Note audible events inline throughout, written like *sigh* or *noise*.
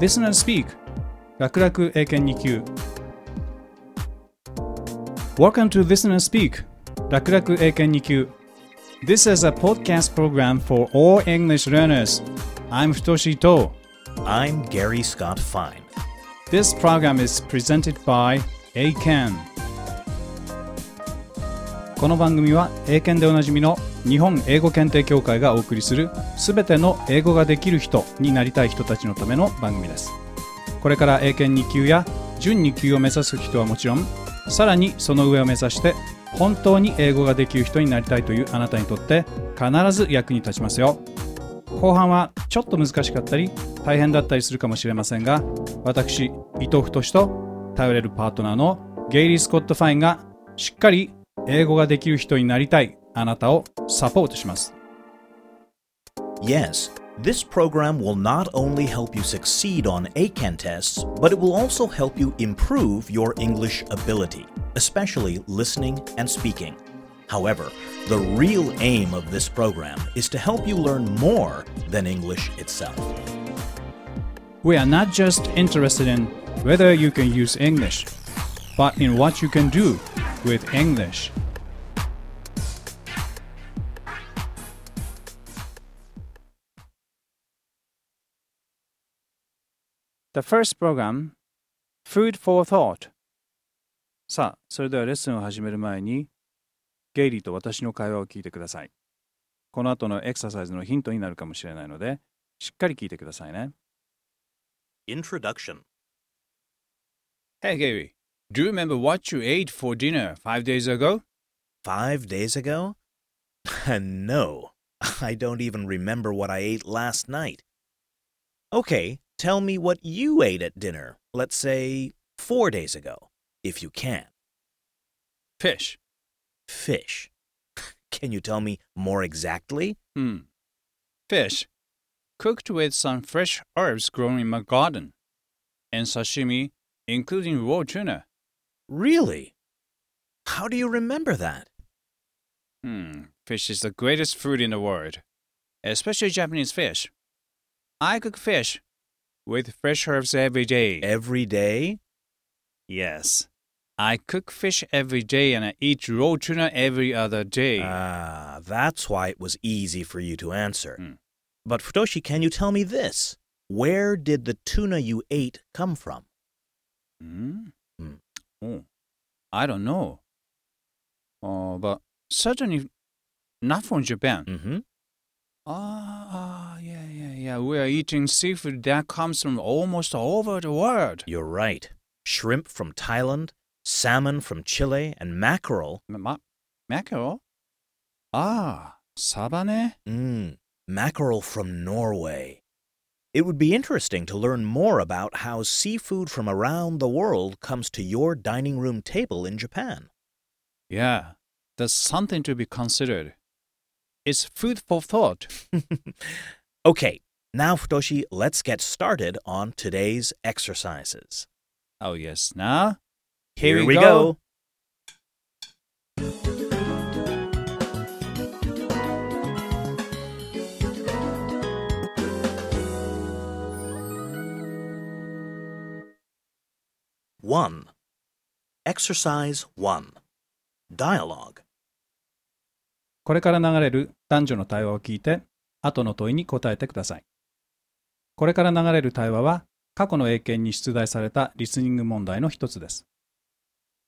Listen and Speak 楽々英検2級。Welcome to Listen and Speak 楽々英検2級。This is a podcast program for all English learners. I'm Futoshi Ito. I'm Gary Scott Fine. This program is presented by Eiken この番組は英検でおなじみの日本英語検定協会がお送りするすべての英語ができる人になりたい人たちのための番組です。これから英検2級や準2級を目指す人はもちろんさらにその上を目指して本当に英語ができる人になりたいというあなたにとって必ず役に立ちますよ。後半はちょっと難しかったり大変だったりするかもしれませんが私伊藤太と頼れるパートナーのゲイリー・スコット・ファインがしっかり英語ができる人になりたい。あなたをサポートします。Yes, this program will not only help you succeed on Eiken tests, but it will also help you improve your English ability, especially listening and speaking. However, the real aim of this program is to help you learn more than English itself. We are not just interested in whether you can use English, but in what you can do with English. The first program, Food for Thought. さあ、それではレッスンを始める前に、ゲイリーと私の会話を聞いてください。この後のエクササイズのヒントになるかもしれないので、しっかり聞いてくださいね。Introduction Hey Gary, do you remember what you ate for dinner five days ago? Five days ago? no, I don't even remember what I ate last night. Okay, tell me what you ate at dinner, let's say four days ago, if you can. Fish. Fish. *laughs* Can you tell me more exactly? Hmm. Fish. Cooked with some fresh herbs grown in my garden. And sashimi, including raw tuna. Really? How do you remember that? Hmm. Fish is the greatest food in the world, especially Japanese fish. I cook fish with fresh herbs every day. Every day? Yes. I cook fish every day and I eat raw tuna every other day. Ah, that's why it was easy for you to answer. Hmm. But Futoshi, can you tell me this? Where did the tuna you ate come from? Hmm? Hmm. Oh, I don't know. Oh, but certainly not from Japan. Mm-hmm. Ah, yeah, yeah, yeah. We are eating seafood that comes from almost all over the world. You're right. Shrimp from Thailand, salmon from Chile, and mackerel. Ma- mackerel? Ah, saba ne? Mmm, mackerel from Norway. It would be interesting to learn more about how seafood from around the world comes to your dining room table in Japan. Yeah, that's something to be considered. It's food for thought. *laughs* okay, now, Futoshi, let's get started on today's exercises. Oh, yes. Now, Here, we go. One. Exercise one. Dialogue. これから流れる男女の対話を聞いて、後の問いに答えてください。これから流れる対話は、過去の英検に出題されたリスニング問題の一つです。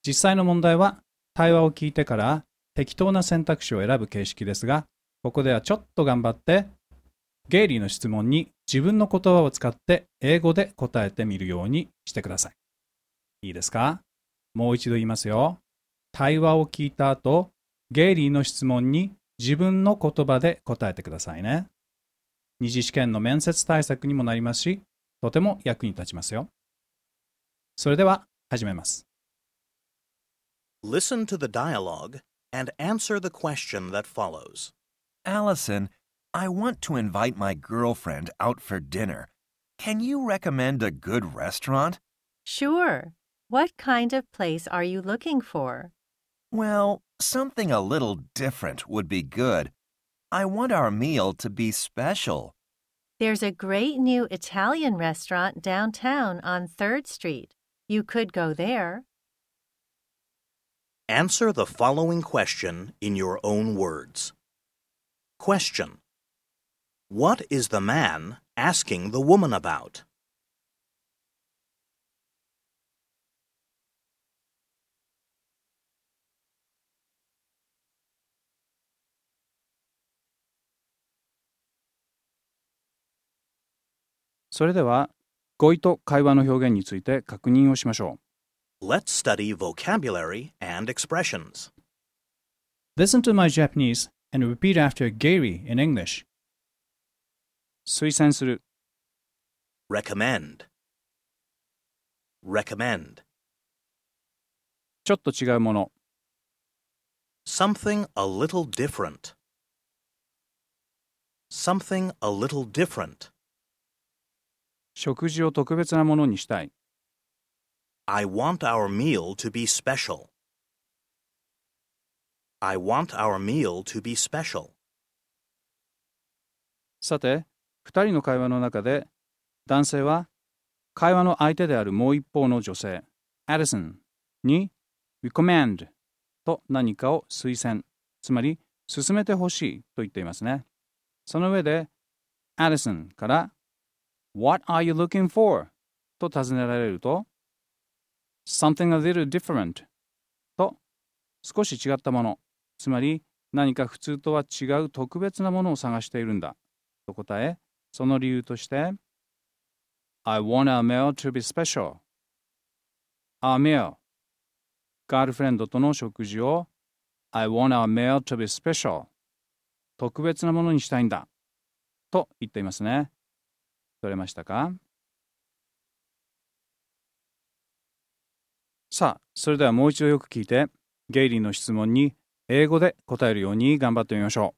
実際の問題は、対話を聞いてから適当な選択肢を選ぶ形式ですが、ここではちょっと頑張って、ゲイリーの質問に自分の言葉を使って英語で答えてみるようにしてください。いいですか？もう一度言いますよ。対話を聞いた後、ゲイリーの質問に自分の言葉で答えてくださいね。二次試験の面接対策にもなりますし、とても役に立ちますよ。それでは始めます。Listen to the dialogue and answer the question that follows. Allison, I want to invite my girlfriend out for dinner. Can you recommend a good restaurant? Sure. What kind of place are you looking for? Well, something a little different would be good. I want our meal to be special. There's a great new Italian restaurant downtown on 3rd Street. You could go there. Answer the following question in your own words. Question What is the man asking the woman about? それでは語彙と会話の表現について確認をしましょ Let's study vocabulary and expressions. う。Listen to my Japanese and repeat after Gary in English. 推薦する Recommend. Recommend. ちょっと違うもの Something a little different. Something a little different. 食事を特別なものにしたい I want our meal to be special. I want our meal to be special. さて2人の会話の中で男性は会話の相手であるもう一方の女性 Addison に recommend と何かを推薦つまり進めてほしいと言っていますねその上で Addison から What are you looking for? と尋ねられると Something a little different と少し違ったものつまり何か普通とは違う特別なものを探しているんだと答えその理由として I want our meal to be special Our meal ガールフレンドとの食事を I want our meal to be special 特別なものにしたいんだと言っていますね取れましたかさあ、それではもう一度よく聞いて、ゲイリーの質問に英語で答えるように頑張ってみましょ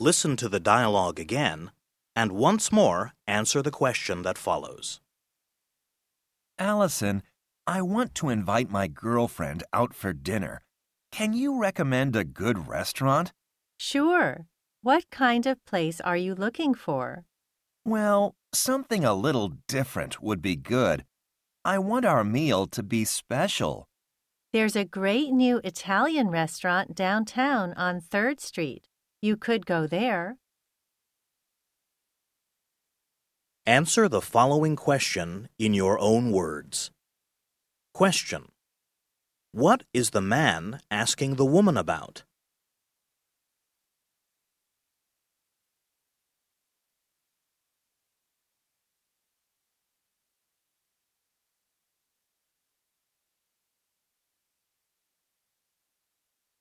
Listen to the dialogue again, and once more answer the question that follows. Allison, I want to invite my girlfriend out for dinner. Can you recommend a good restaurant? Sure. What kind of place are you looking for? Well, something a little different would be good. I want our meal to be special. There's a great new Italian restaurant downtown on 3rd Street. You could go there. Answer the following question in your own words. Question What is the man asking the woman about?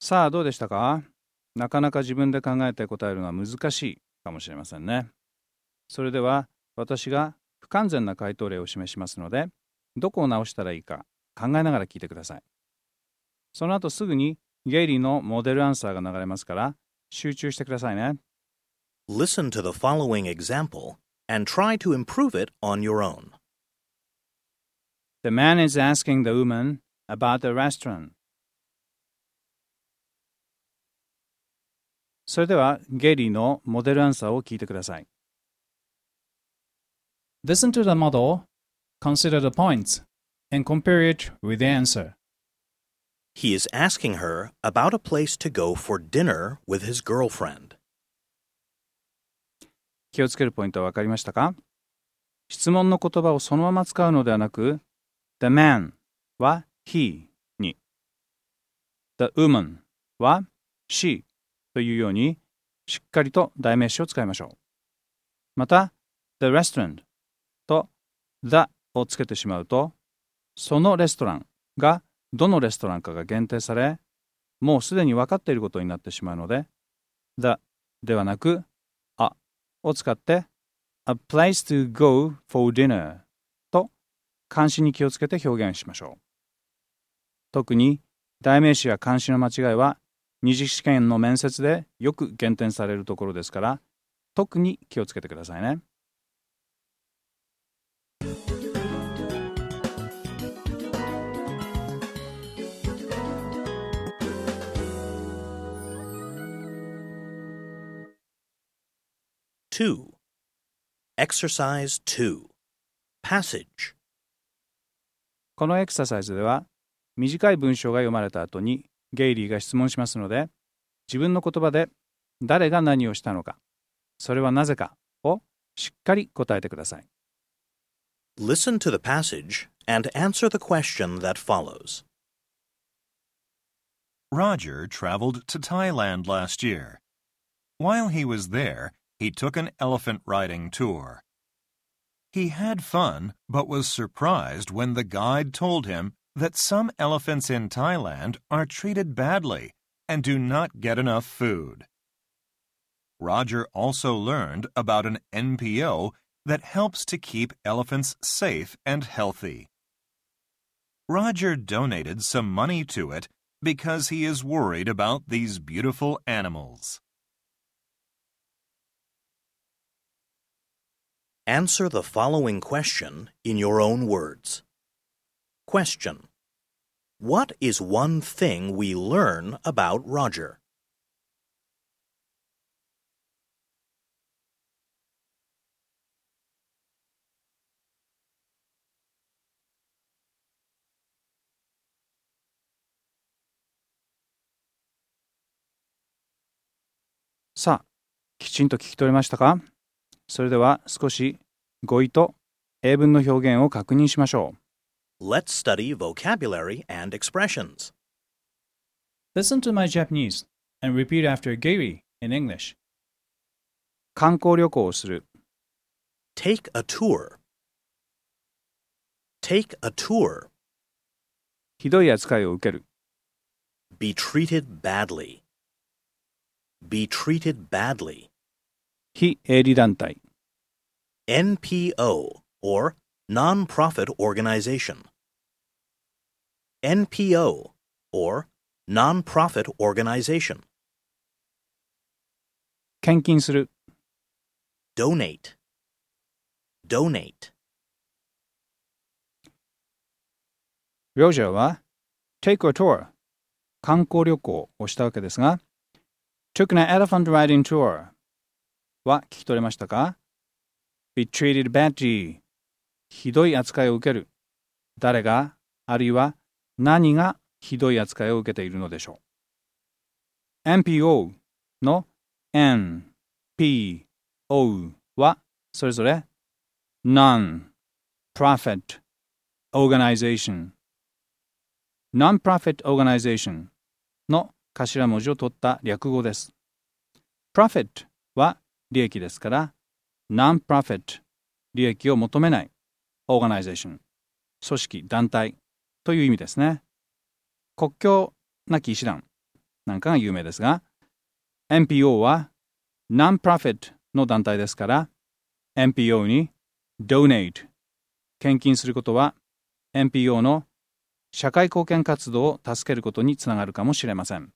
さあ、どうでしたか？なかなか自分で考えて答えるのは難しいかもしれませんね。それでは、私が不完全な回答例を示しますので、どこを直したらいいか考えながら聞いてください。その後すぐにゲイリーのモデルアンサーが流れますから、集中してくださいね。Listen to the following example and try to improve it on your own. The man is asking the woman about the restaurant. それでは、ゲイリーのモデルアンサーを聞いてください。Listen to the model, consider the points, and compare it with the answer. He is asking her about a place to go for dinner with his girlfriend. 気をつけるポイントは分かりましたか質問の言葉をそのまま使うのではなく、The man は he に、The woman は she というように、しっかりと代名詞を使いましょう。また、The restaurant と The をつけてしまうと、そのレストランがどのレストランかが限定され、もうすでに分かっていることになってしまうので、The ではなく、あを使って A place to go for dinner と漢詞に気をつけて表現しましょう。特に代名詞や漢詞の間違いは二次試験の面接でよく減点されるところですから特に気をつけてくださいね。2. Exercise 2 Passage このエクササイズでは短い文章が読まれた後にゲイリーが質問しますので自分の言葉で誰が何をしたのかそれはなぜかをしっかり答えてください Listen to the passage and answer the question that follows. Roger traveled to Thailand last year. While he was there, he took an elephant riding tour. He had fun, but was surprised when the guide told him that some elephants in Thailand are treated badly and do not get enough food. Roger also learned about an NPO that helps to keep elephants safe and healthy. Roger donated some money to it because he is worried about these beautiful animals. Answer the following question in your own words. Question What is one thing we learn about Roger? さあきちんと聞き取れましたかそれでは少し語彙と英文の表現を確認しましょう Let's study vocabulary and expressions. Listen to my Japanese and repeat after Gary in English 観光旅行をする Take a tour. Take a tour. ひどい扱いを受ける Be treated badly. Be treated badly. 非営利団体 NPO or non-profit organization. NPO or non-profit organization. 献金する Donate. Donate. ロジャーは Take a tour 観光旅行をしたわけですが Took an elephant riding tour は聞き取れましたか Be treated badly ひどい扱いを受ける誰があるいは何がひどい扱いを受けているのでしょう NPO の N、P、O はそれぞれ Non-Profit Organization Non-Profit Organization の頭文字を取った略語です。Profit は利益ですから、Non-Profit 利益を求めない Organization 組織、団体という意味ですね。国境なき医師団なんかが有名ですが、NPO は Non-Profit の団体ですから、NPO に Donate 献金することは NPO の社会貢献活動を助けることにつながるかもしれません。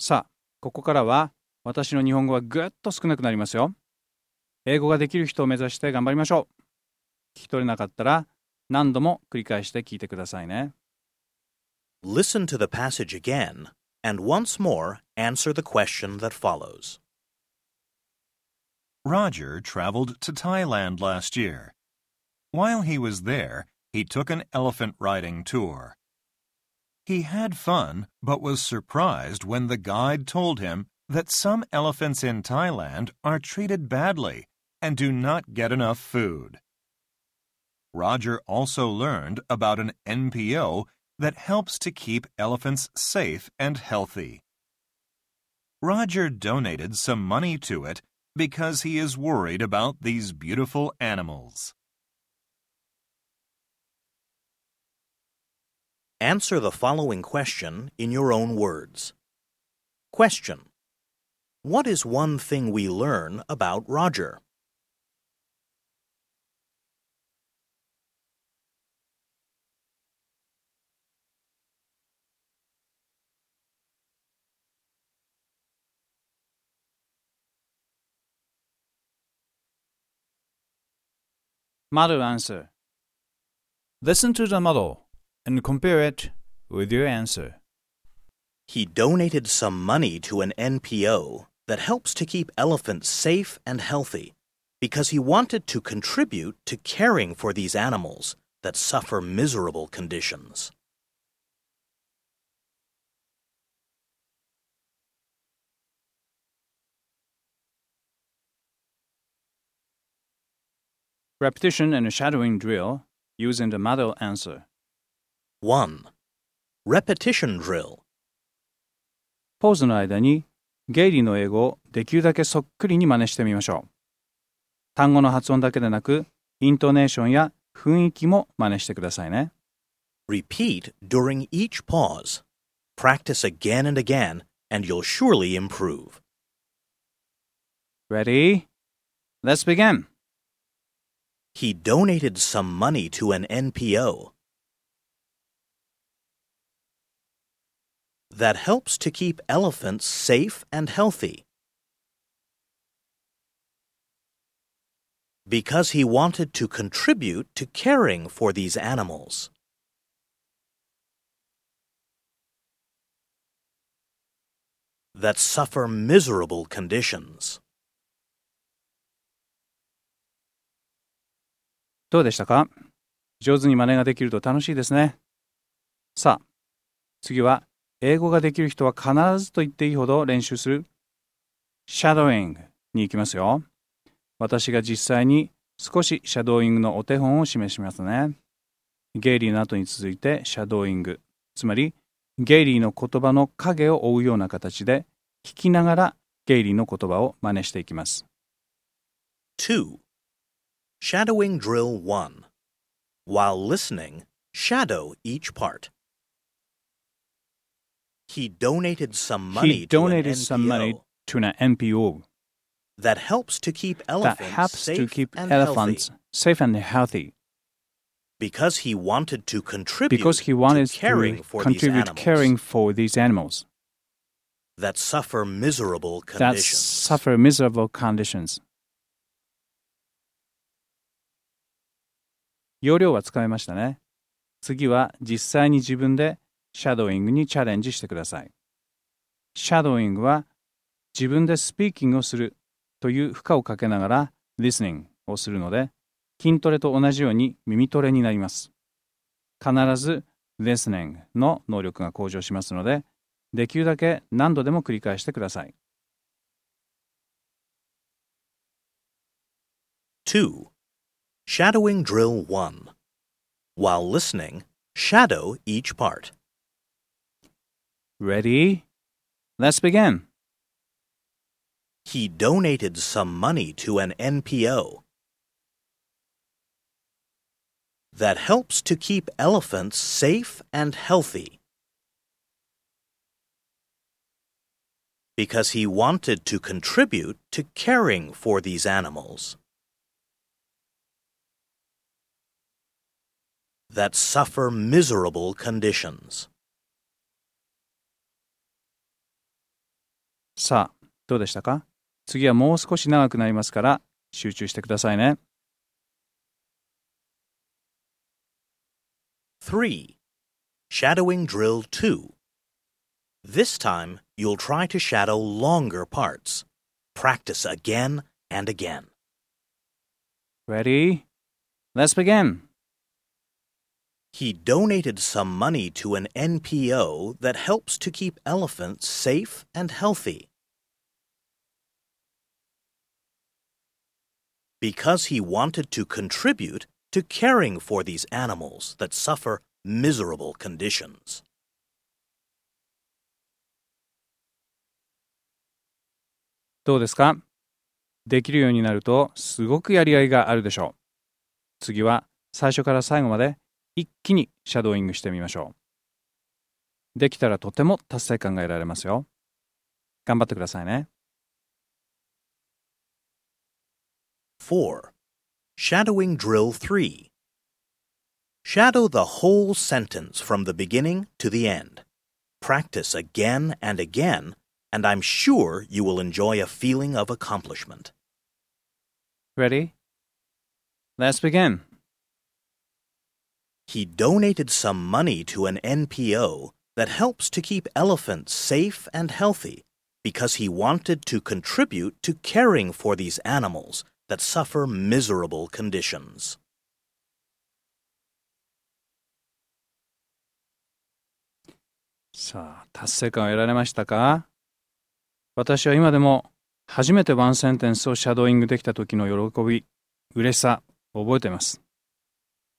さあ、ここからは私の日本語はぐっと少なくなりますよ。英語ができる人を目指して頑張りましょう。聞き取れなかったら何度も繰り返して聞いてくださいね。 Listen to the passage again and once more answer the question that follows. Roger traveled to Thailand last year. While he was there, he took an elephant riding tour. He had fun, but was surprised when the guide told him that some elephants in Thailand are treated badly and do not get enough food. Roger also learned about an NPO that helps to keep elephants safe and healthy. Roger donated some money to it because he is worried about these beautiful animals. Answer the following question in your own words. Question What is one thing we learn about Roger?？Model answer. Listen to the model and compare it with your answer. He donated some money to an NPO that helps to keep elephants safe and healthy because he wanted to contribute to caring for these animals that suffer miserable conditions. Repetition and shadowing drill using the model answer. 1. Repetition drill. ポーズの間にゲイリーの英語をできるだけそっくりに真似してみましょう。単語の発音だけでなく、イントネーションや雰囲気も真似してくださいね。Repeat during each pause. Practice again and again, and you'll surely improve. Ready? Let's begin! He donated some money to an NPO. That helps to keep elephants safe and healthy. Because he wanted to contribute to caring for these animals. That suffer miserable conditions. どうでしたか？上手に真似ができると楽しいですね。さあ、次は英語ができる人は必ずと言っていいほど練習する shadowing に行きますよ。私が実際に少しシャドーイングのお手本を示しますね。ゲイリーの後に続いてシャドーイング、つまりゲイリーの言葉の影を追うような形で聞きながらゲイリーの言葉を真似していきます。2. Shadowing Drill 1. While listening, shadow each part. He donated some money He to an donated some money to an NPO that helps to keep elephants, that helps safe to keep and elephants healthy safe and healthy because he wanted to contribute because he wanted to caring to for these contribute animals caring for these animals that suffer miserable conditions. that suffer miserable conditions. 要領はつかめましたね。次は実際に自分でシャドーイングにチャレンジしてください。シャドーイングは自分でスピーキングをするという負荷をかけながら listening をするので筋トレと同じように耳トレになります。必ず listening の能力が向上しますのでできるだけ何度でも繰り返してください。2. Shadowing Drill 1. While listening, shadow each part. Ready? Let's begin. He donated some money to an NPO that helps to keep elephants safe and healthy because he wanted to contribute to caring for these animals that suffer miserable conditions. さあ、どうでしたか次はもう少し長くなりますから集中してくださいね。 3. Shadowing Drill 2. This time, you'll try to shadow longer parts. Practice again and again. Ready? Let's begin. He donated some money to an NPO that helps to keep elephants safe and healthy. Because he wanted to contribute to caring for these animals that suffer miserable conditions. どうですかできるようになるとすごくやりがいがあるでしょう。次は最初から最後まで 一気にシャドーイングしてみましょう。できたらとても達成感が得られますよ。頑張ってくださいね。 4. Shadowing Drill 3. Shadow the whole sentence from the beginning to the end. Practice again and again, and I'm sure you will enjoy a feeling of accomplishment. Ready? Let's begin. He donated some money to an NPO that helps to keep elephants safe and healthy because he wanted to contribute to caring for these animals that suffer miserable conditions. さあ、達成感を得られましたか私は今でも初めてワンセンテンスをシャドーイングできた時の喜び、嬉しさ、覚えています。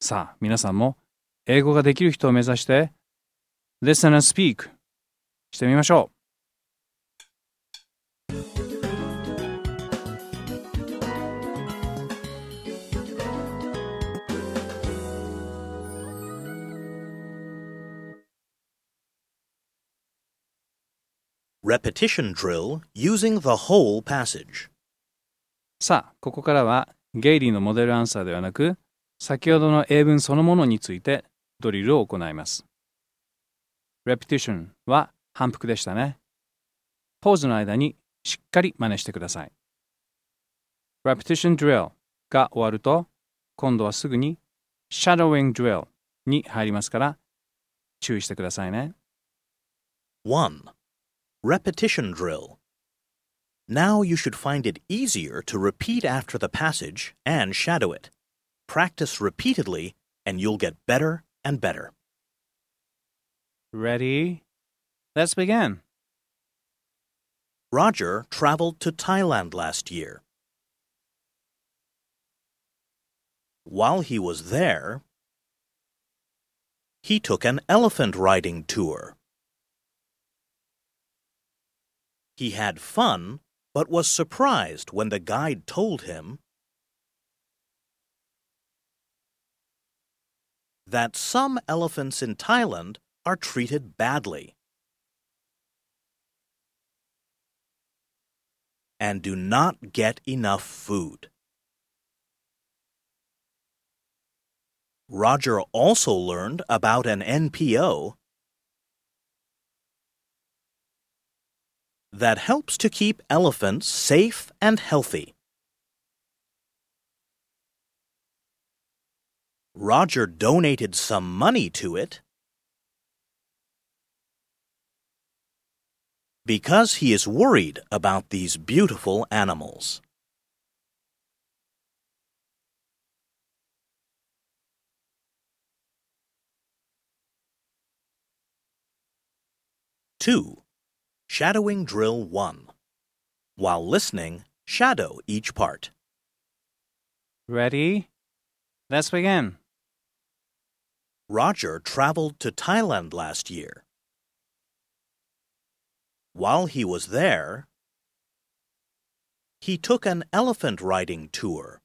さあ、皆さんも英語ができる人を目指して Listen and Speak してみましょう。Repetition drill using the whole passage. さあ、ここからはゲイリーのモデルアンサーではなく、先ほどの英文そのものについてドリルを行います。repetition は反復でしたね。ポーズの間にしっかり真似してください。repetition drill が終わると、今度はすぐに shadowing drill に入りますから、注意してくださいね。1. Repetition drill. Now you should find it easier to repeat after the passage and shadow it. Practice repeatedly, and you'll get better and better. Ready? Let's begin. Roger traveled to Thailand last year. While he was there, he took an elephant riding tour. He had fun, but was surprised when the guide told him that some elephants in Thailand are treated badly and do not get enough food. Roger also learned about an NPO that helps to keep elephants safe and healthy. Roger donated some money to it because he is worried about these beautiful animals. Two. Shadowing Drill 1. While listening, shadow each part. Ready? Let's begin. Roger traveled to Thailand last year. While he was there, he took an elephant riding tour.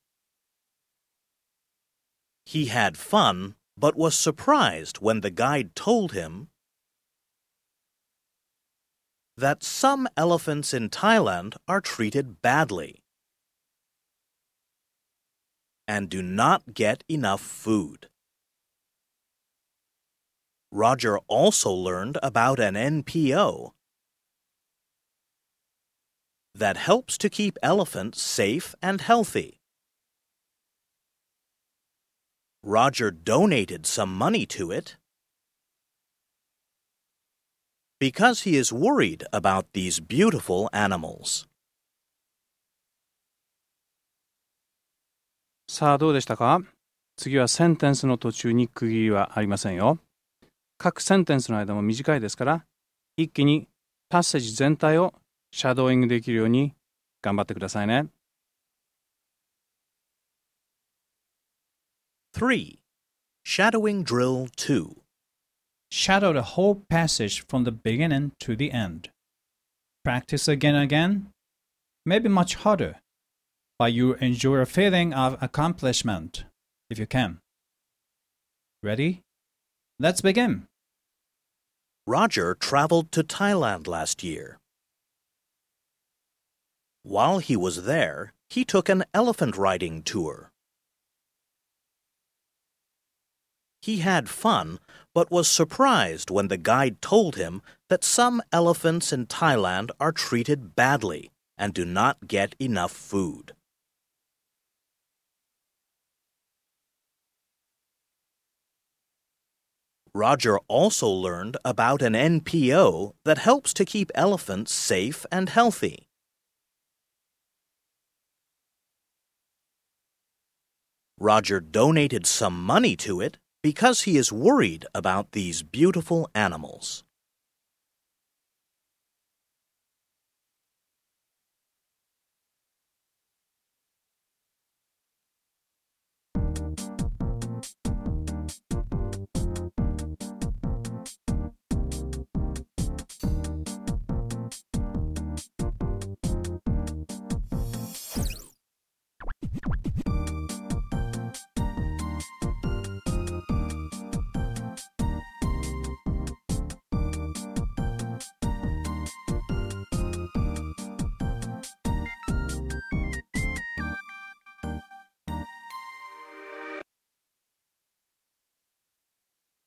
He had fun, but was surprised when the guide told him that some elephants in Thailand are treated badly and do not get enough food. Roger also learned about an NPO that helps to keep elephants safe and healthy. Roger donated some money to it because he is worried about these beautiful animals. さあどうでしたか次はセンテンスの途中に区切りはありませんよ。 各センテンスの間も短いですから、一気にパッセージ全体をシャドーイングできるように頑張ってくださいね。3. Shadowing Drill 2. Shadow the whole passage from the beginning to the end. Practice again and again, maybe much harder, but you enjoy a feeling of accomplishment if you can. Ready? Let's begin. Roger traveled to Thailand last year. While he was there, he took an elephant riding tour. He had fun, but was surprised when the guide told him that some elephants in Thailand are treated badly and do not get enough food. Roger also learned about an NPO that helps to keep elephants safe and healthy. Roger donated some money to it because he is worried about these beautiful animals.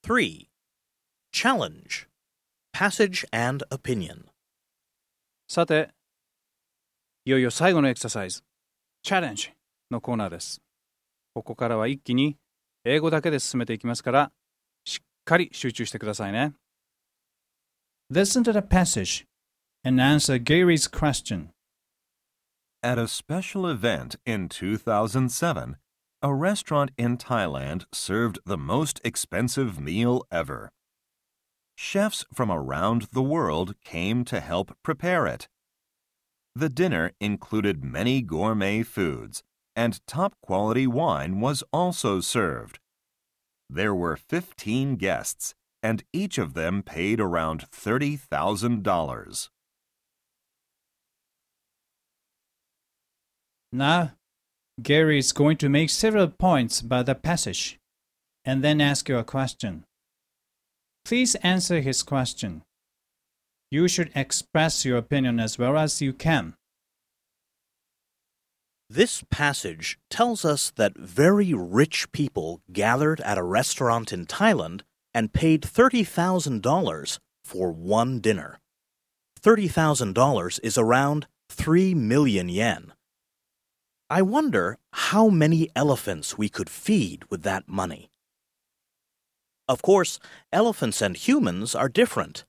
Three. Challenge. Passage and opinion. さて、いよいよ最後のエクササイズ、チャレンジのコーナーです。ここからは一気に英語だけで進めていきますから、しっかり集中してくださいね。Listen to the passage and answer Gary's question. At a special event in 2007, a restaurant in Thailand served the most expensive meal ever. Chefs from around the world came to help prepare it. The dinner included many gourmet foods, and top quality wine was also served. There were 15 guests, and each of them paid around $30,000. Now, Gary is going to make several points about the passage and then ask you a question. Please answer his question. You should express your opinion as well as you can. This passage tells us that very rich people gathered at a restaurant in Thailand and paid $30,000 for one dinner. $30,000 is around 3 million yen. I wonder how many elephants we could feed with that money. Of course, elephants and humans are different.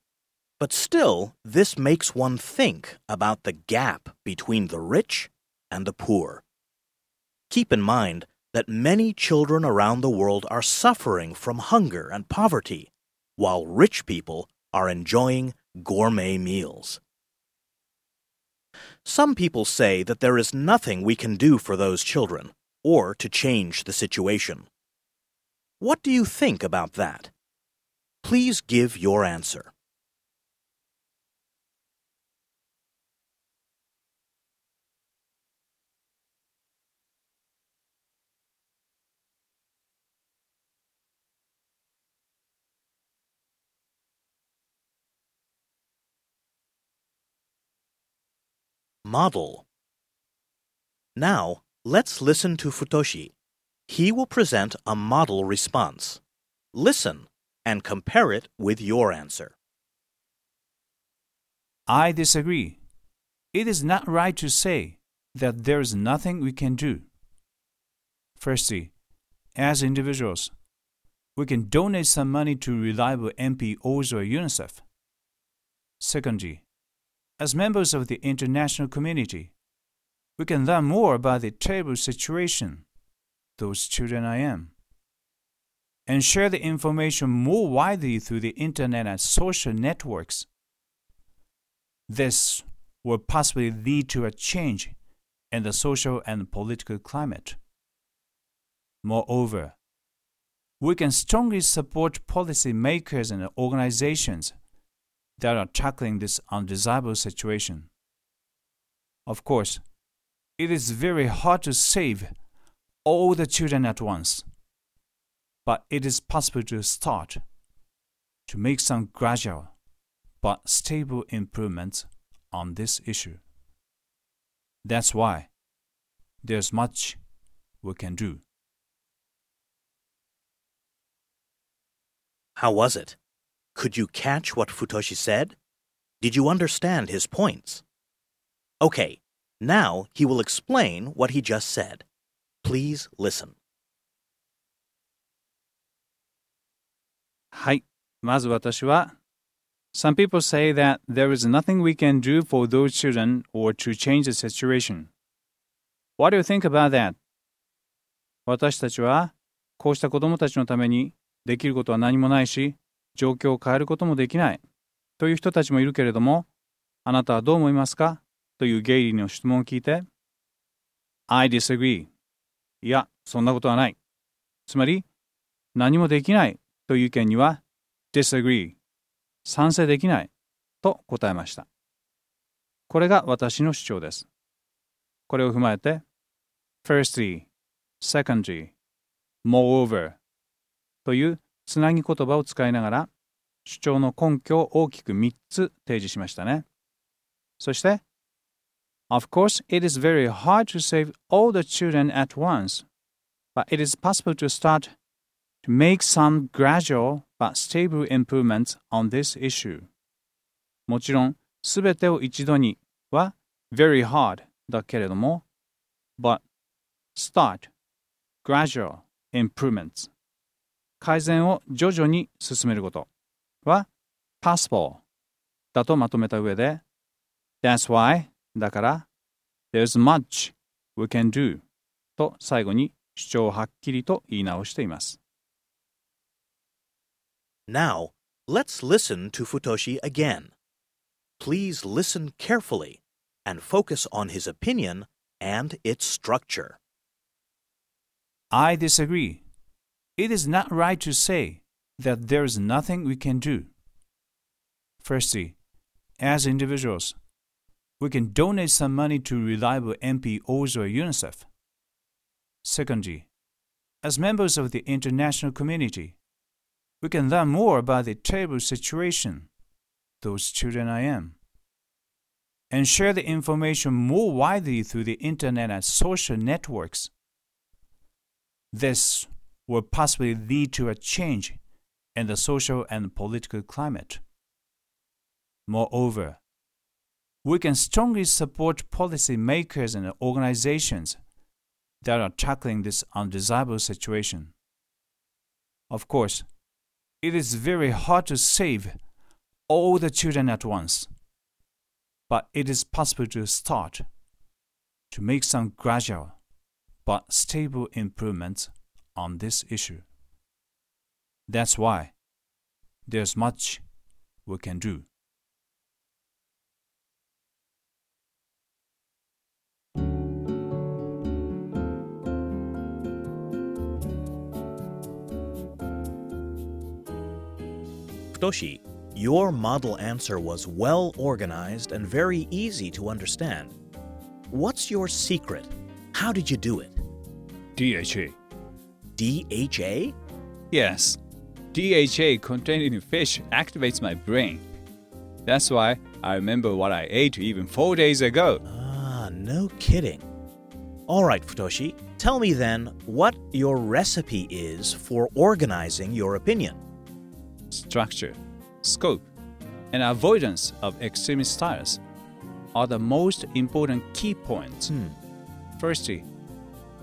But still, this makes one think about the gap between the rich and the poor. Keep in mind that many children around the world are suffering from hunger and poverty, while rich people are enjoying gourmet meals. Some people say that there is nothing we can do for those children or to change the situation. What do you think about that? Please give your answer. Model. Now, let's listen to Futoshi. He will present a model response. Listen and compare it with your answer. I disagree. It is not right to say that there is nothing we can do. Firstly, as individuals, we can donate some money to reliable NPOs or UNICEF. Secondly, as members of the international community, we can learn more about the terrible situation those children are in and share the information more widely through the internet and social networks. This will possibly lead to a change in the social and political climate. Moreover, we can strongly support policymakers and organizations that are tackling this undesirable situation. Of course, it is very hard to save all the children at once, but it is possible to start to make some gradual but stable improvements on this issue. That's why there's much we can do. How was it? Could you catch what Futoshi said? Did you understand his points? Okay, now he will explain what he just said. Please listen. はい。まず私は Some people say that there is nothing we can do for those children or to change the situation. What do you think about that? 私たちはこうした子供たちのためにできることは何もないし、 状況を変えることもできないという人たちもいるけれども、あなたはどう思いますか？というゲイリーの質問を聞いて、I disagree. いや、そんなことはない。つまり、何もできないという意見には disagree 賛成できないと答えました。これが私の主張です。これを踏まえて firstly, secondly, moreover というつなぎ言葉を使いながら主張の根拠を大きく3つ提示しましたね。そして Of course, it is very hard to save all the children at once, but it is possible to start to make some gradual but stable improvements on this issue. もちろん、すべてを一度には very hard だけれども、but start gradual improvements 改善を徐々に進めることは possible だとまとめた上で That's why だから There's much we can do と最後に主張をはっきりと言い直しています Now, let's listen to Futoshi again. Please listen carefully and focus on his opinion and its structure. I disagree. It is not right to say that there is nothing we can do. Firstly, as individuals, we can donate some money to reliable NPOs or UNICEF. Secondly, as members of the international community, we can learn more about the terrible situation those children are in and share the information more widely through the internet and social networks. This will possibly lead to a change in the social and political climate. Moreover, we can strongly support policymakers and organizations that are tackling this undesirable situation. Of course, it is very hard to save all the children at once, but it is possible to start to make some gradual but stable improvements on this issue. That's why there's much we can do. Toshi, your model answer was well organized and very easy to understand. What's your secret? How did you do it? DHA DHA? Yes, DHA contained in fish activates my brain. That's why I remember what I ate even four days ago. Ah, no kidding. All right, Futoshi, tell me then what your recipe is for organizing your opinion. Structure, scope, and avoidance of extremist styles are the most important key points. Hmm. Firstly,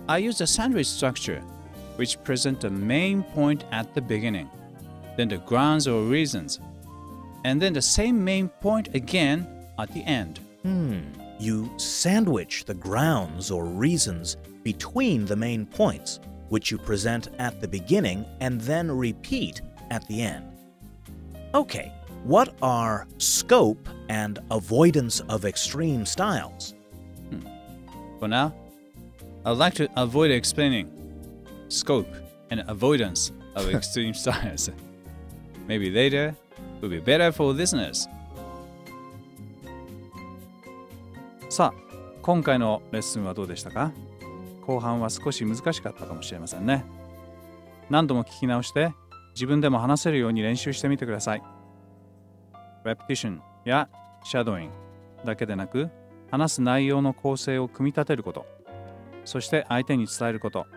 I use a sandwich structure, which present the main point at the beginning, then the grounds or reasons, and then the same main point again at the end. Hmm. You sandwich the grounds or reasons between the main points, which you present at the beginning and then repeat at the end. Okay, what are scope and avoidance of extreme styles? For now, I'd like to avoid explaining scope and avoidance of *laughs* extreme styles. Maybe later will be better for listeners. さあ、今回のレッスンはどうでしたか？後半は少し難しかったかもしれませんね。何度も聞き直して自分でも話せるように練習してみてください。Repetition や Shadowing だけでなく話す内容の構成を組み立てることそして相手に伝えること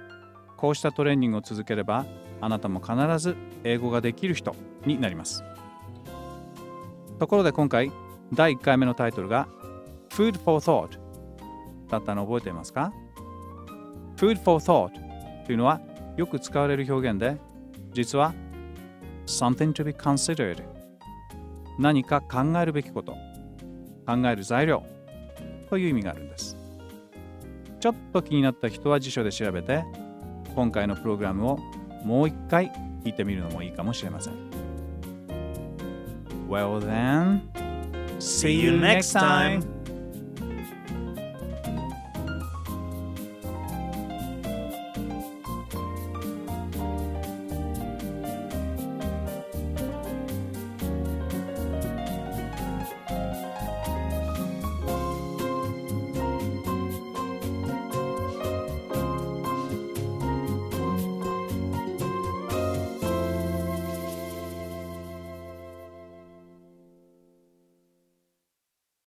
こうしたトレーニングを続ければあなたも必ず英語ができる人になります。ところで今回第1回目のタイトルが Food for Thought だったの覚えていますか？Food for Thought というのはよく使われる表現で実は something to be considered 何か考えるべきこと考える材料という意味があるんです。ちょっと気になった人は辞書で調べて今回のプログラムをもう一回聞いてみるのもいいかもしれません Well then, see you next time!